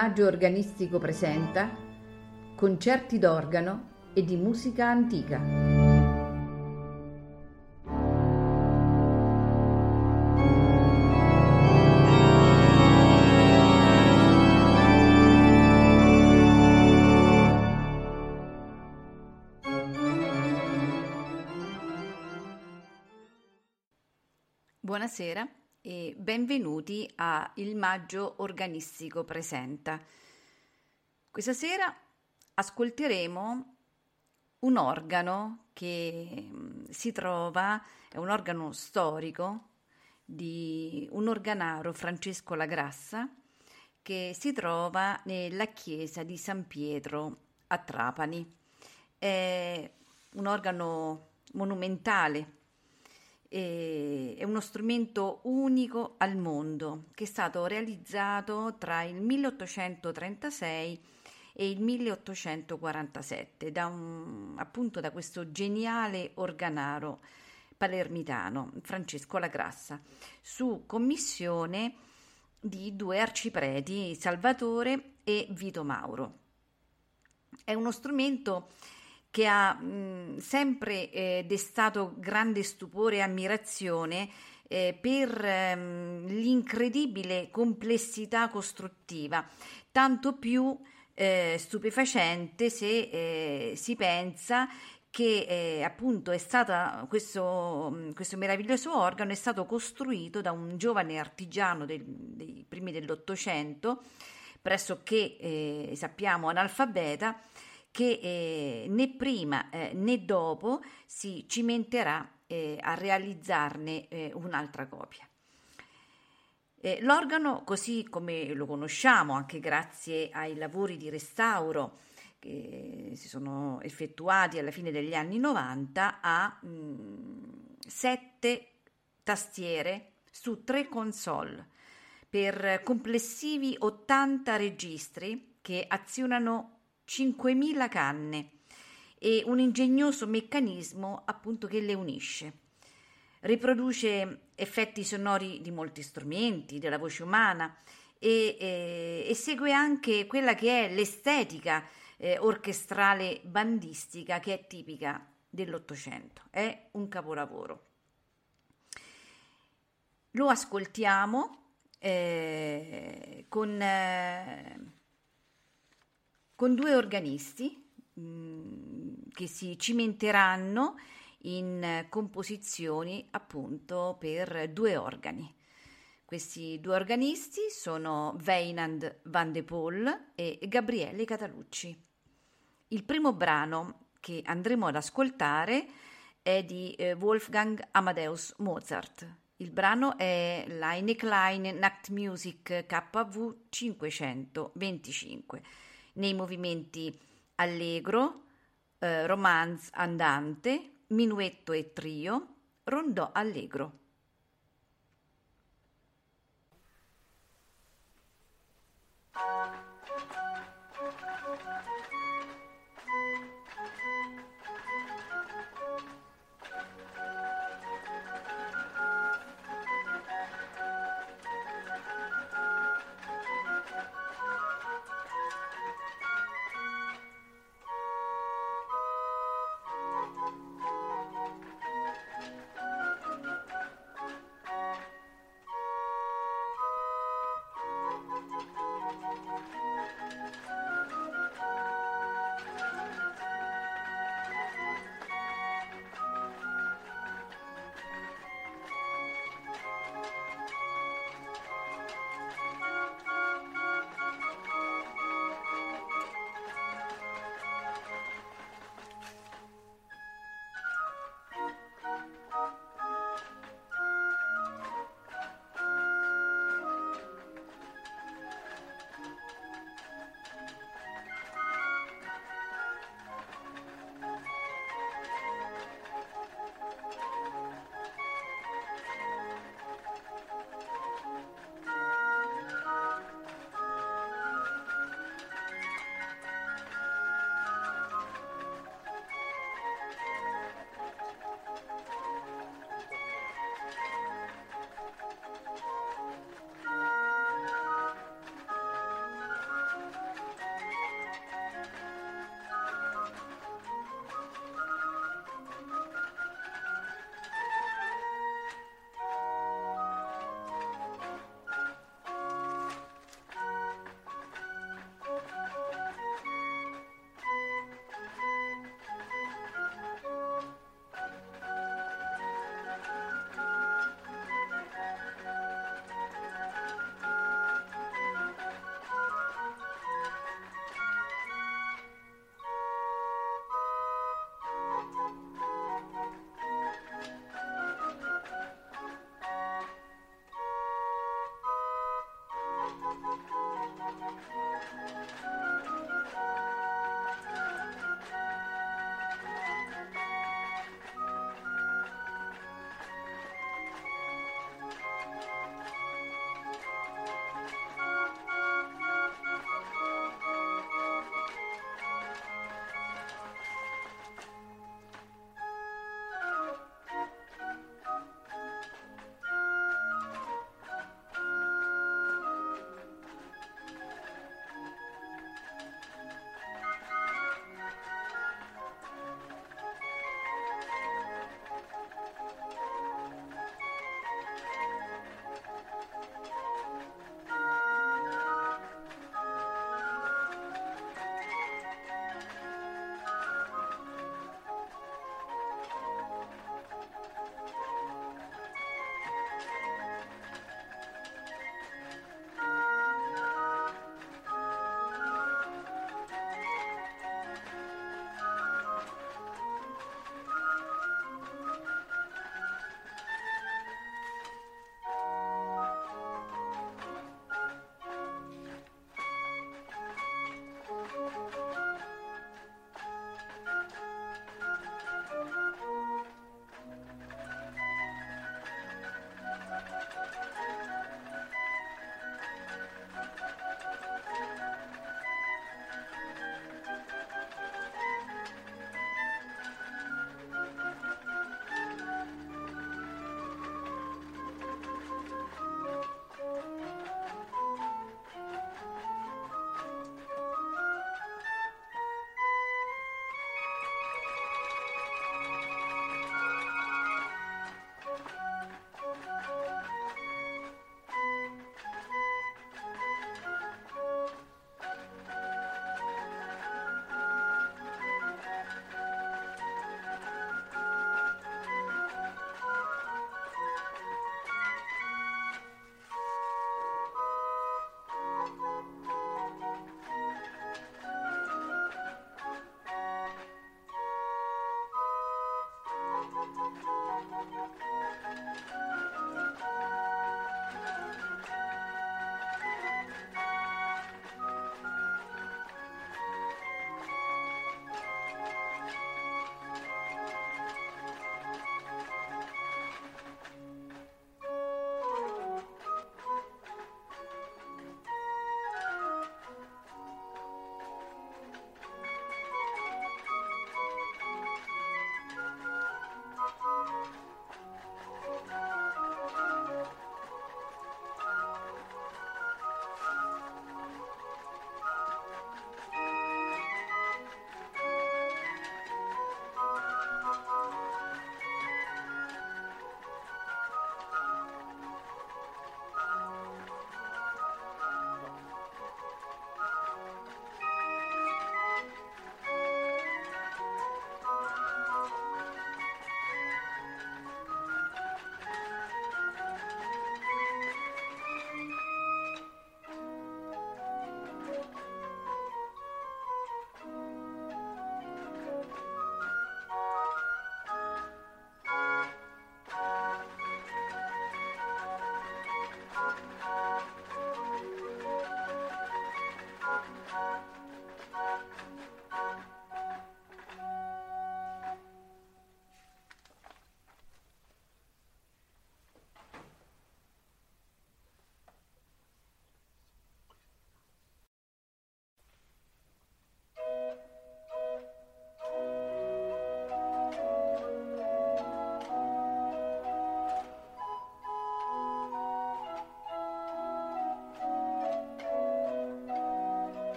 Maggio Organistico presenta concerti d'organo e di musica antica. Buonasera e benvenuti a Il Maggio Organistico Presenta. Questa sera ascolteremo un organo che mm, si trova, è un organo storico di un organaro Francesco Lagrassa che si trova nella chiesa di San Pietro a Trapani. È un organo monumentale è uno strumento unico al mondo che è stato realizzato tra il 1836 e il 1847 da un, appunto da questo geniale organaro palermitano Francesco Lagrassa su commissione di due arcipreti Salvatore e Vito Mauro. È uno strumento che ha mh, sempre eh, destato grande stupore e ammirazione eh, per ehm, l'incredibile complessità costruttiva, tanto più eh, stupefacente se eh, si pensa che eh, appunto è stata questo, questo, meraviglioso organo è stato costruito da un giovane artigiano del, dei primi dell'Ottocento, pressoché eh, sappiamo analfabeta, che eh, né prima eh, né dopo si cimenterà eh, a realizzarne eh, un'altra copia. Eh, l'organo, così come lo conosciamo, anche grazie ai lavori di restauro che si sono effettuati alla fine degli anni 90, ha mh, sette tastiere su tre console per complessivi 80 registri che azionano 5.000 canne e un ingegnoso meccanismo appunto che le unisce. Riproduce effetti sonori di molti strumenti, della voce umana e, e, e segue anche quella che è l'estetica eh, orchestrale bandistica che è tipica dell'Ottocento. È un capolavoro. Lo ascoltiamo eh, con... Eh, con due organisti mh, mm, che si cimenteranno in composizioni appunto per due organi. Questi due organisti sono Weinand van de Poel e Gabriele Catalucci. Il primo brano che andremo ad ascoltare è di eh, Wolfgang Amadeus Mozart. Il brano è l'Heine Klein Nachtmusik KV 525 nei movimenti allegro, eh, romanz andante, minuetto e trio, rondò allegro. thank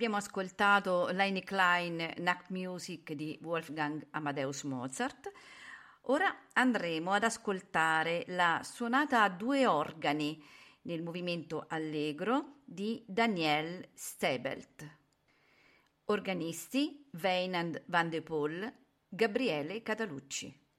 Abbiamo ascoltato Leine Klein Nachtmusik di Wolfgang Amadeus Mozart. Ora andremo ad ascoltare la sonata a due organi nel movimento allegro di Daniel Stebelt. Organisti Weinand van de Poel, Gabriele Catalucci.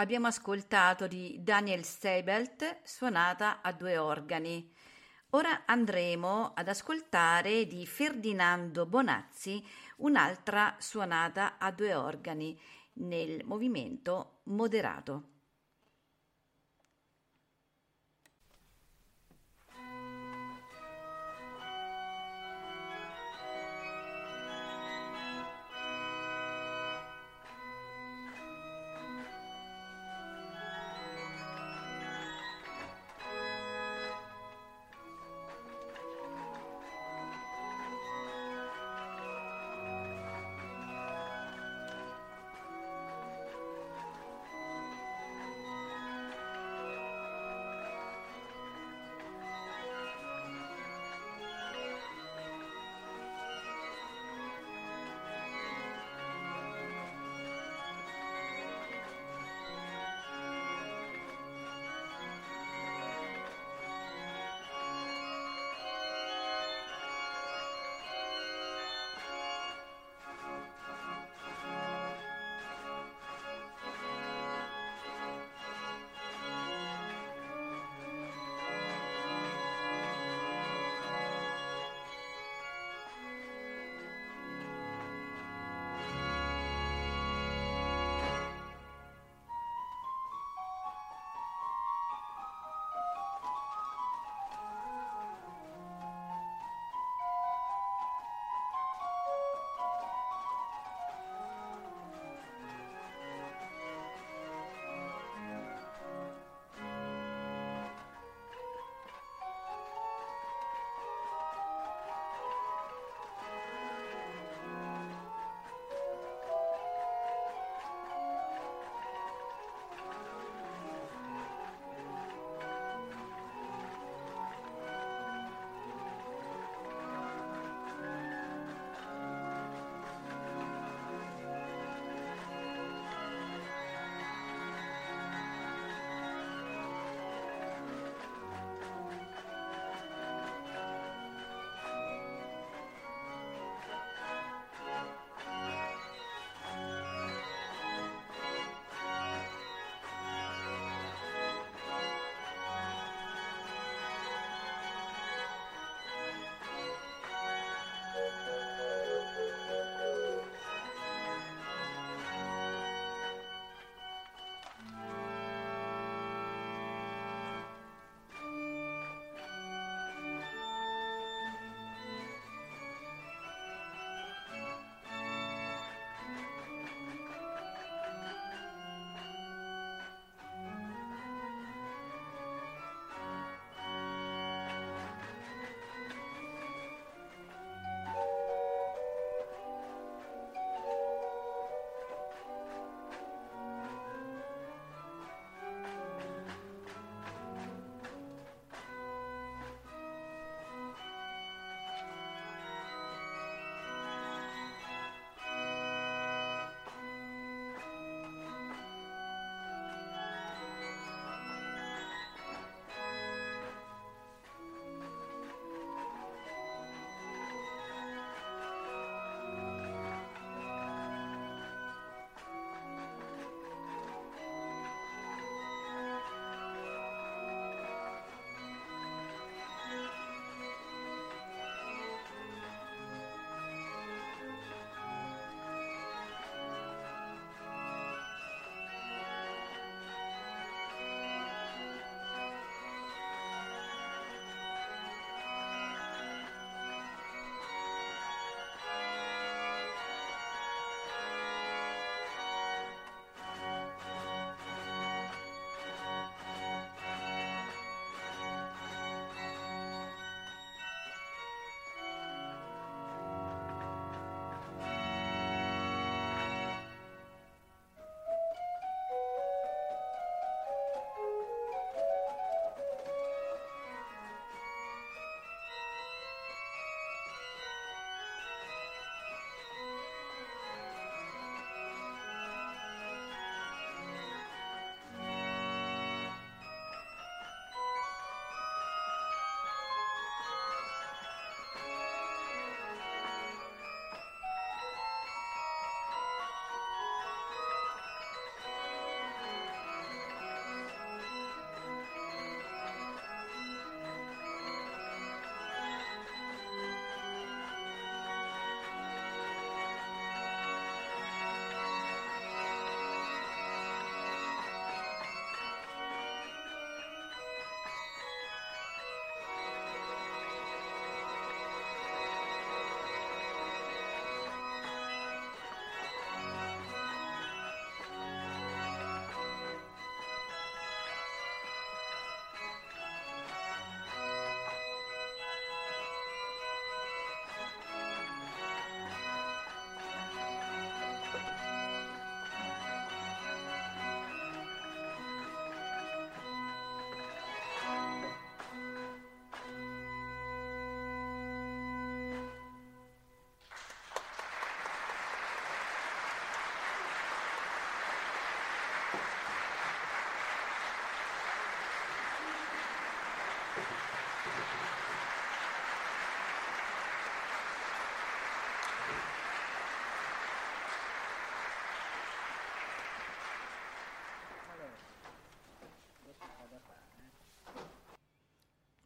Abbiamo ascoltato di Daniel Steibelt suonata a due organi. Ora andremo ad ascoltare di Ferdinando Bonazzi un'altra suonata a due organi nel movimento moderato.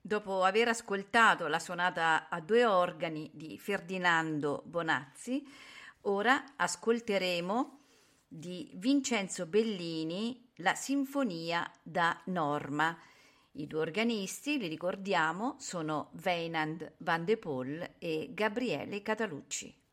Dopo aver ascoltato la sonata a due organi di Ferdinando Bonazzi, ora ascolteremo di Vincenzo Bellini la Sinfonia da Norma. I due organisti, li ricordiamo, sono Weinand van de Pol e Gabriele Catalucci.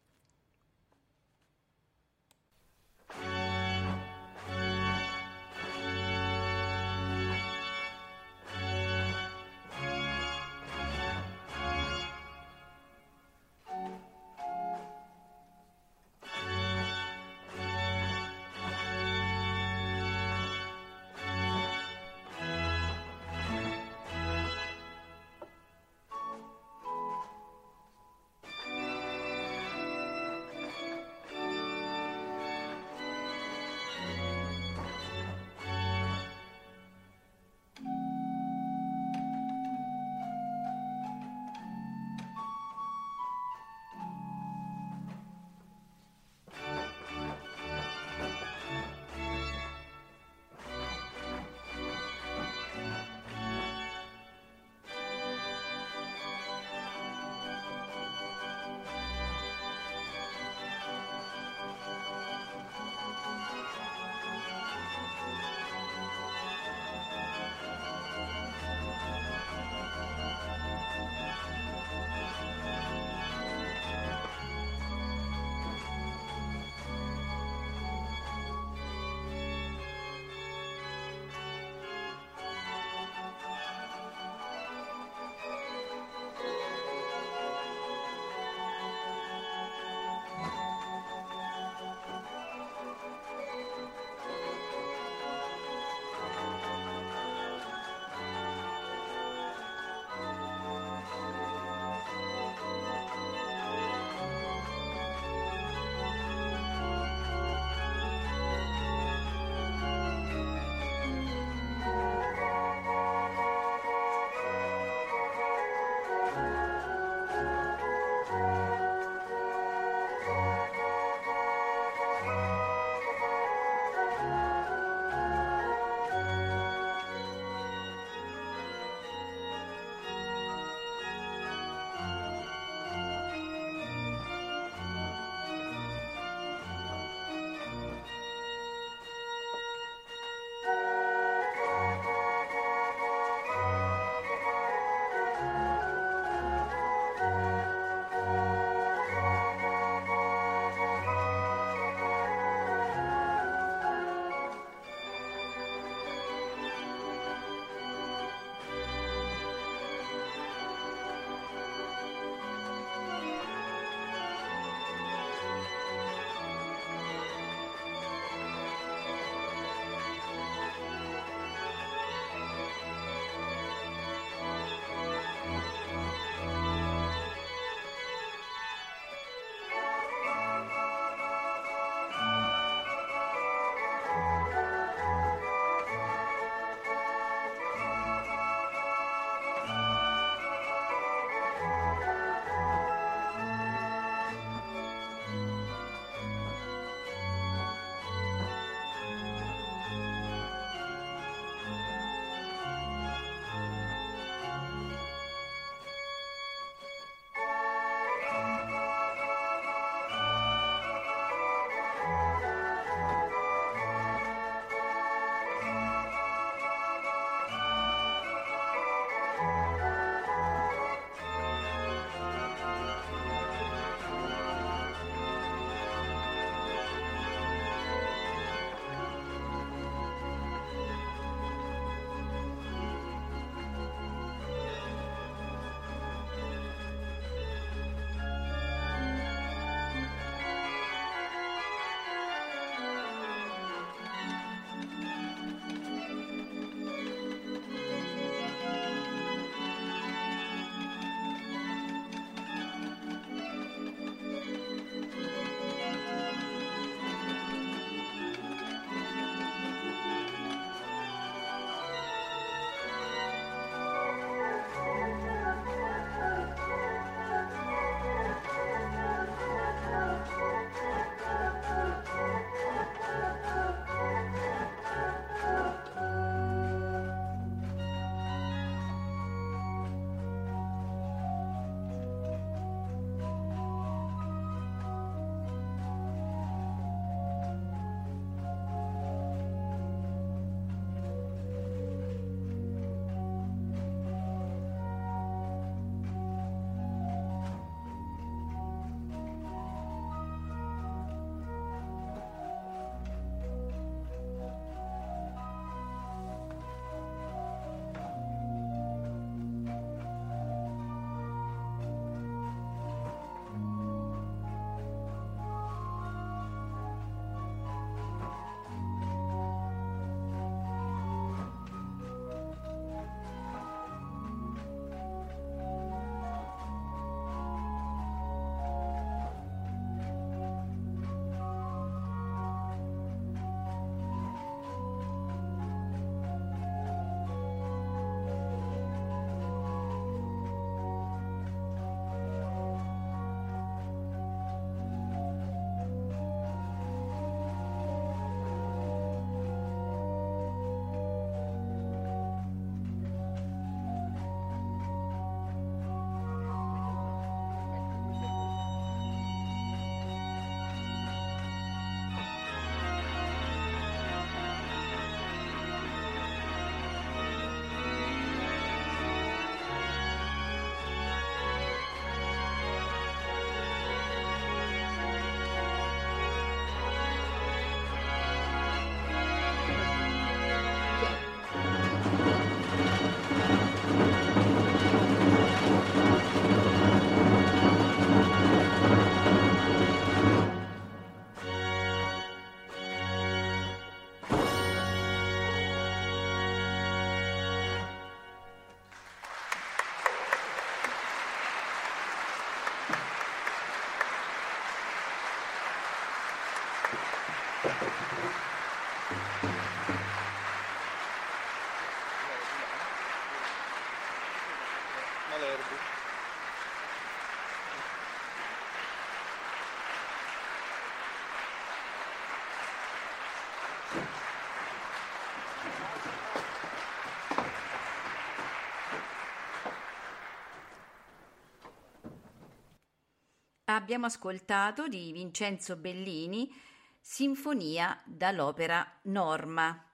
Abbiamo ascoltato di Vincenzo Bellini Sinfonia dall'opera Norma.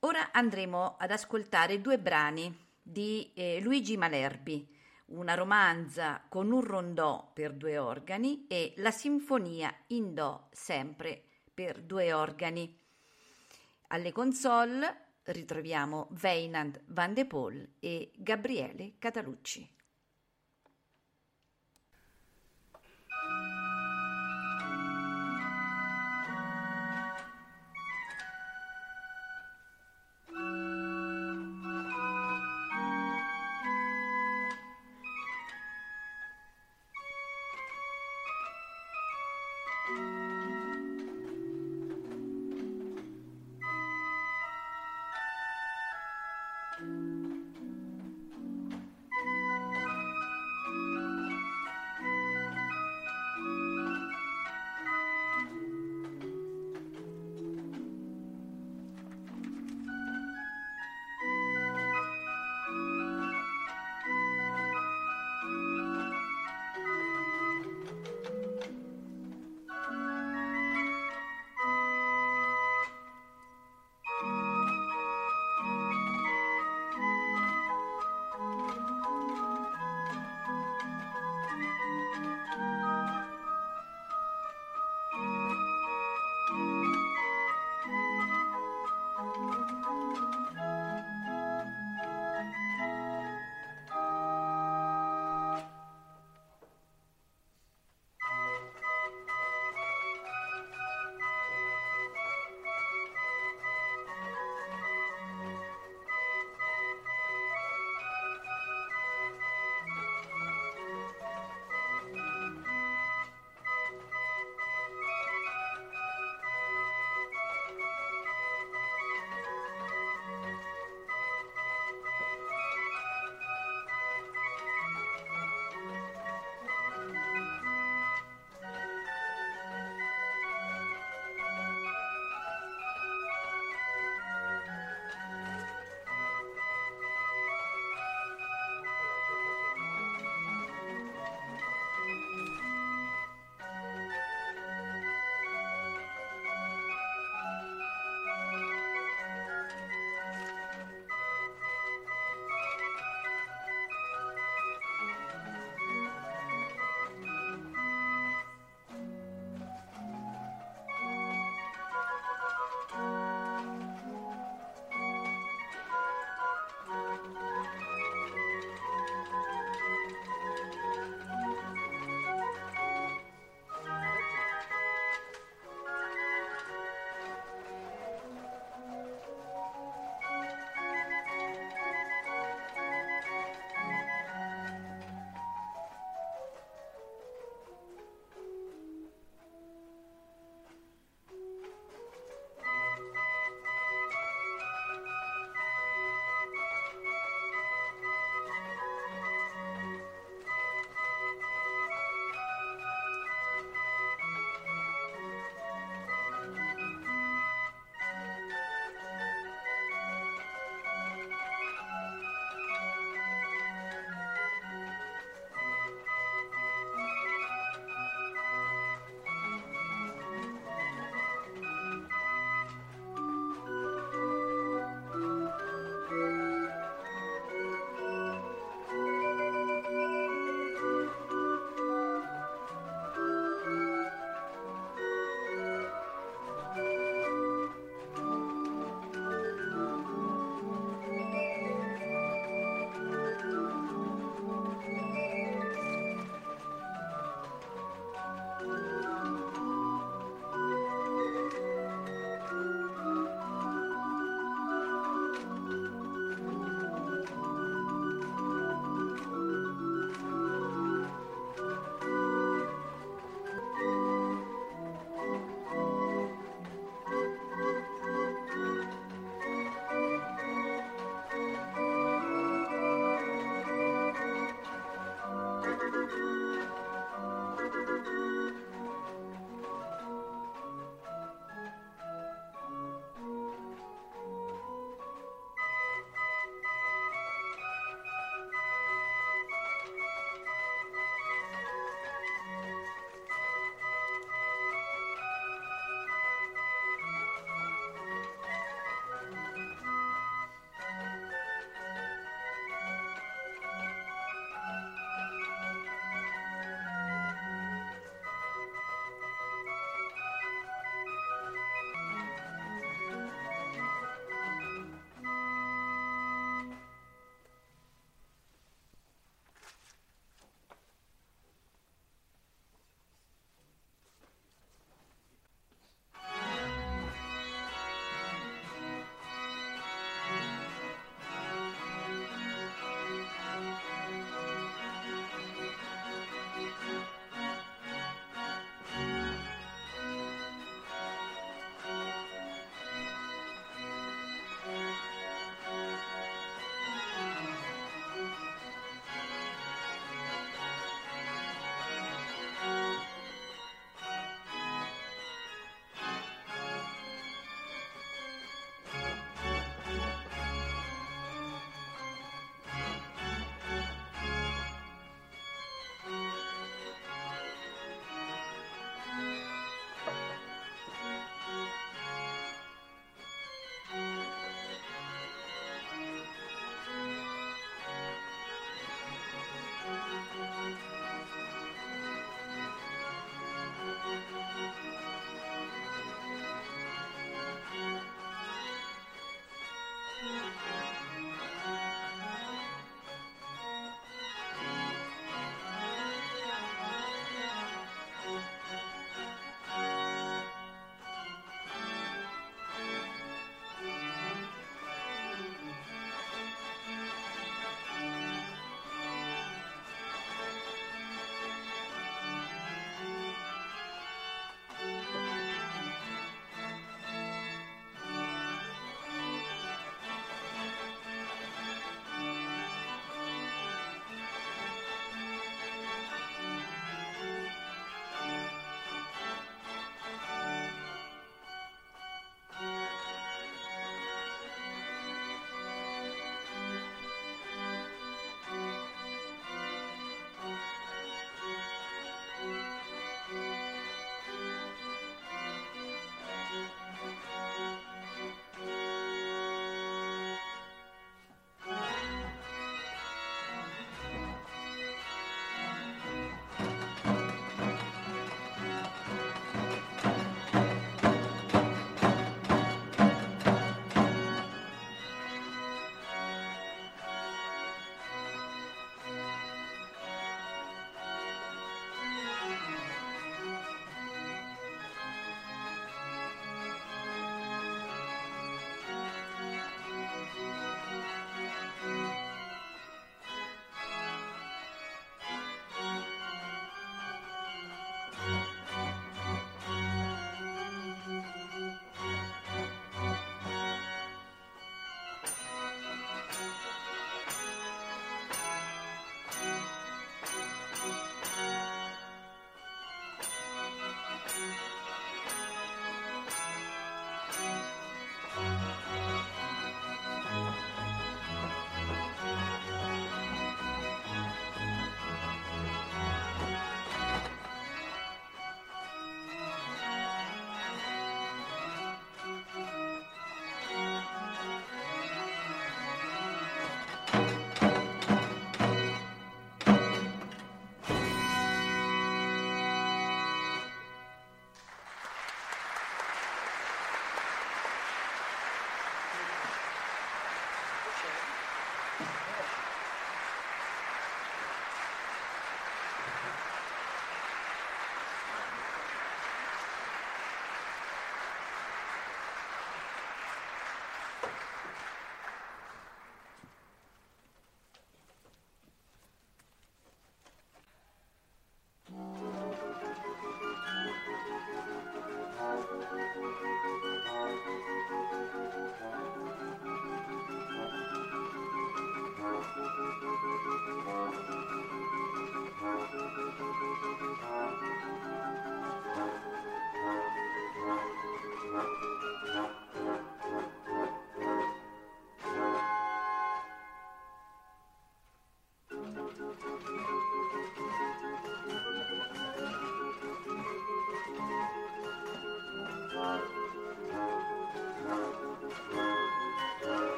Ora andremo ad ascoltare due brani di eh, Luigi Malerbi, una romanza con un rondò per due organi e la sinfonia in do sempre per due organi. Alle console ritroviamo Weinand van de Poel e Gabriele Catalucci.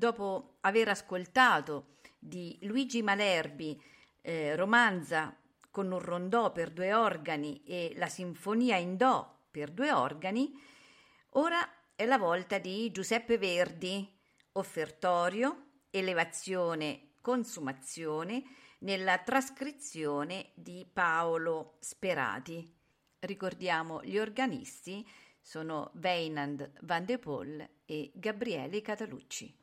Dopo aver ascoltato di Luigi Malerbi eh, romanza con un rondò per due organi e la sinfonia in do per due organi, ora è la volta di Giuseppe Verdi, offertorio, elevazione, consumazione, nella trascrizione di Paolo Sperati. Ricordiamo gli organisti sono Weinand van de Pol e Gabriele Catalucci.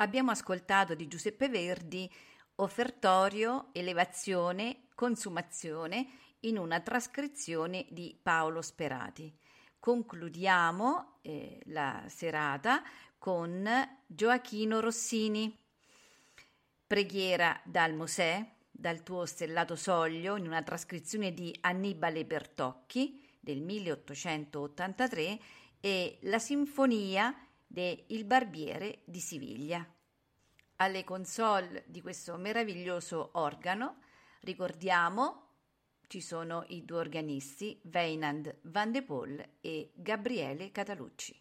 Abbiamo ascoltato di Giuseppe Verdi Offertorio, Elevazione, Consumazione in una trascrizione di Paolo Sperati. Concludiamo eh, la serata con Gioachino Rossini. Preghiera dal Mosè, dal tuo stellato soglio, in una trascrizione di Annibale Bertocchi del 1883 e la sinfonia de Il Barbiere di Siviglia. Alle console di questo meraviglioso organo ricordiamo ci sono i due organisti Weinand Van de Poel e Gabriele Catalucci.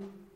Mm-hmm.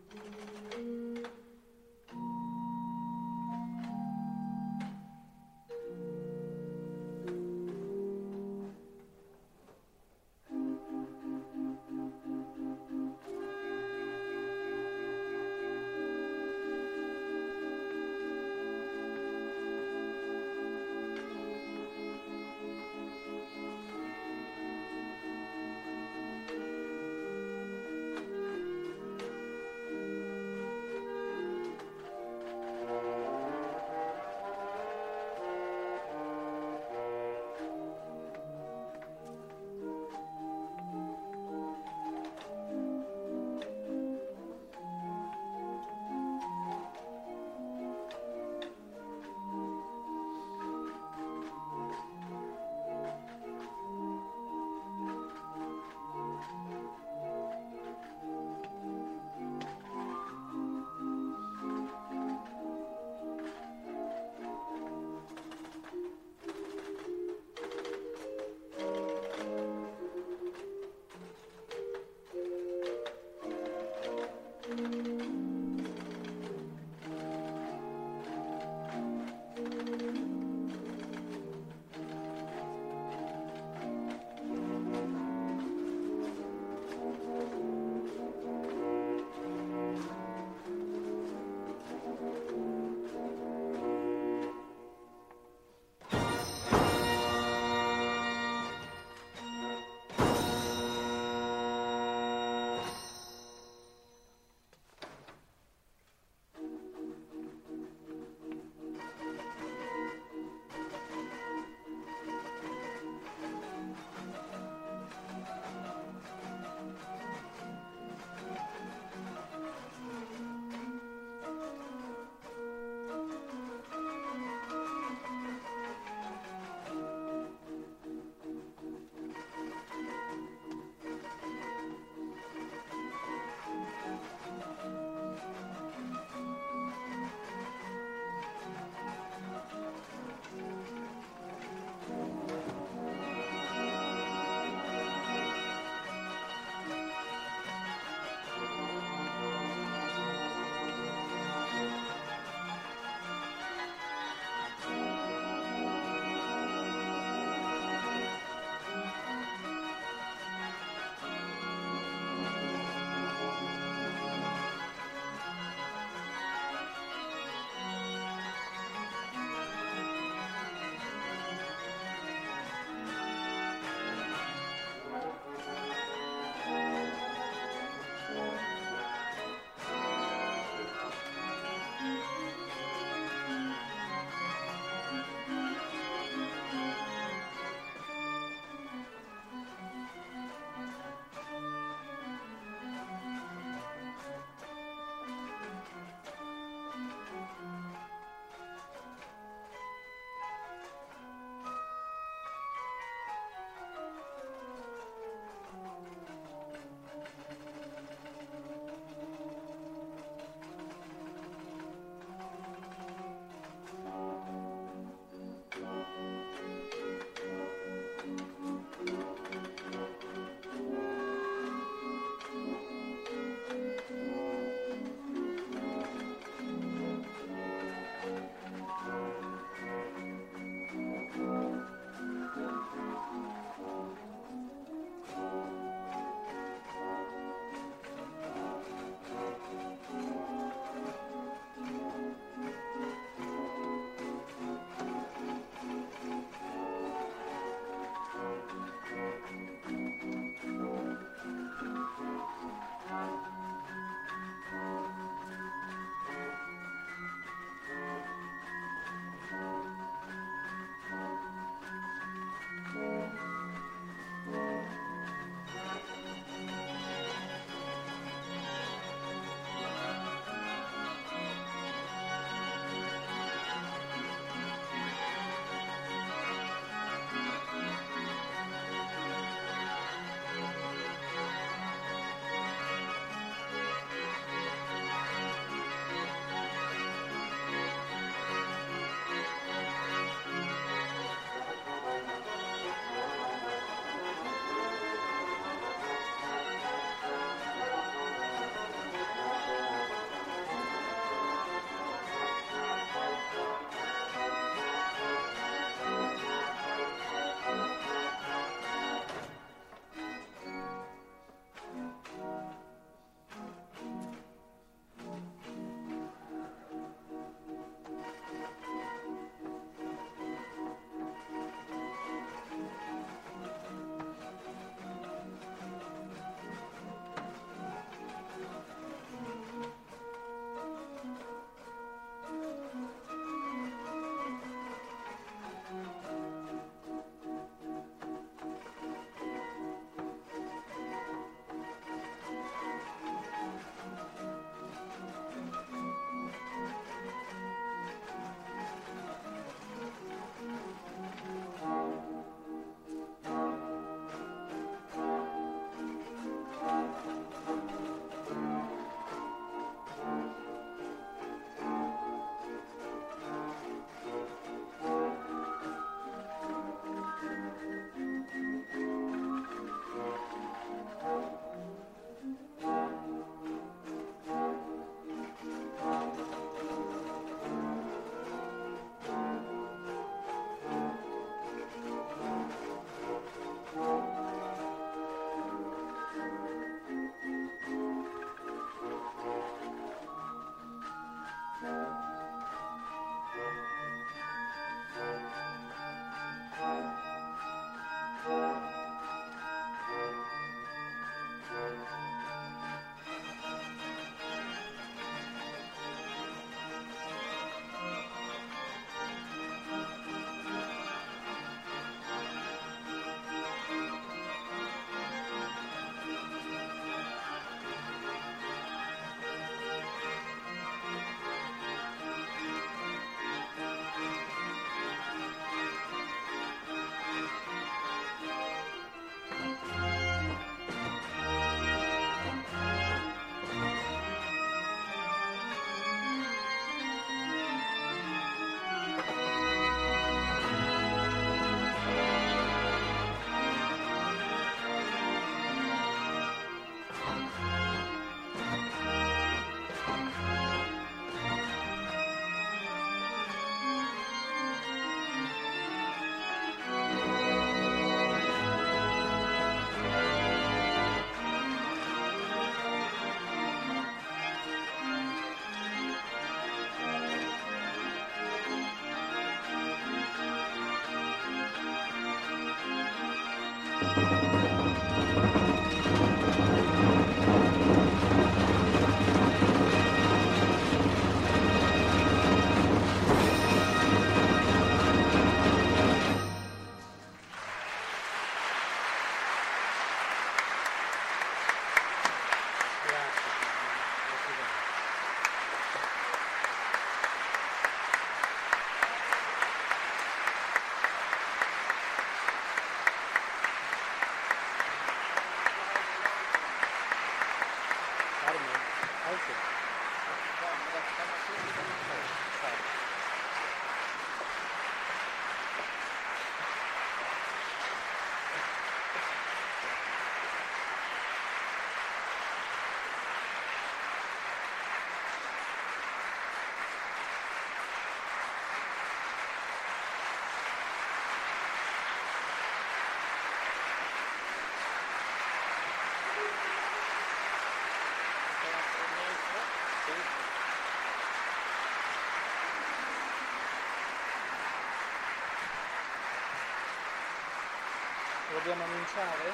Dobbiamo annunciare?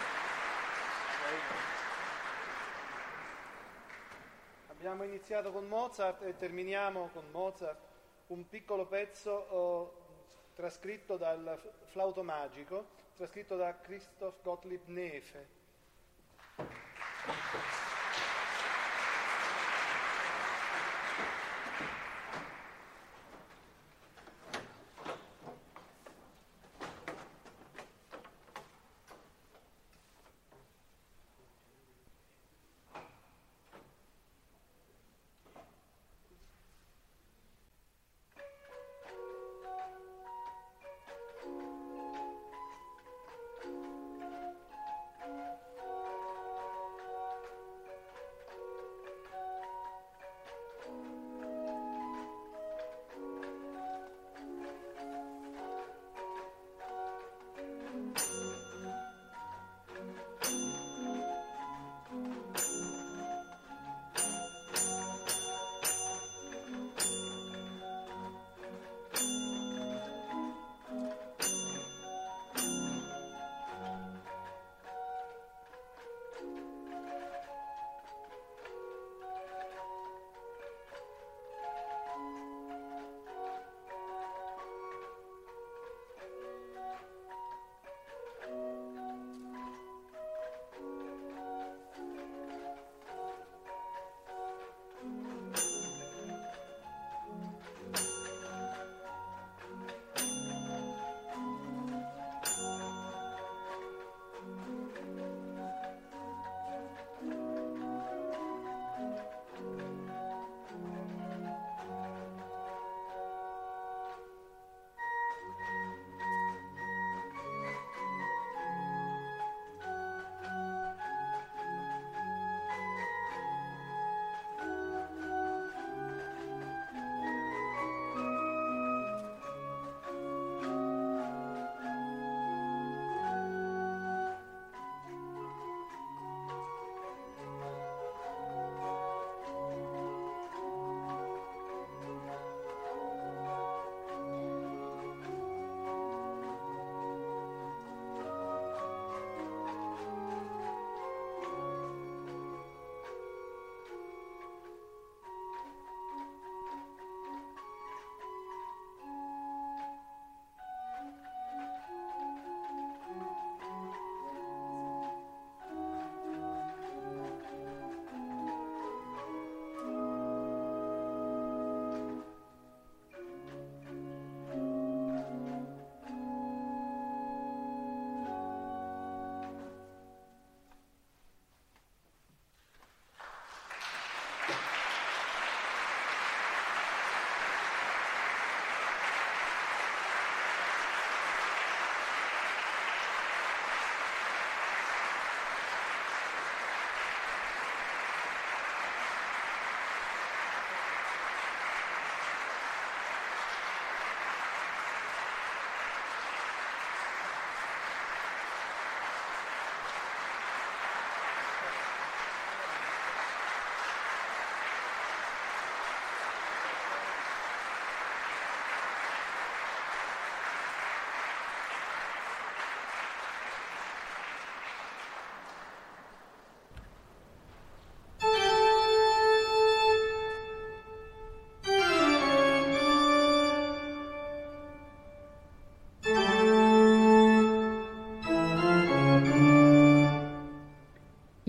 Abbiamo iniziato con Mozart e terminiamo con Mozart un piccolo pezzo oh, trascritto dal flauto magico, trascritto da Christoph Gottlieb Nefe.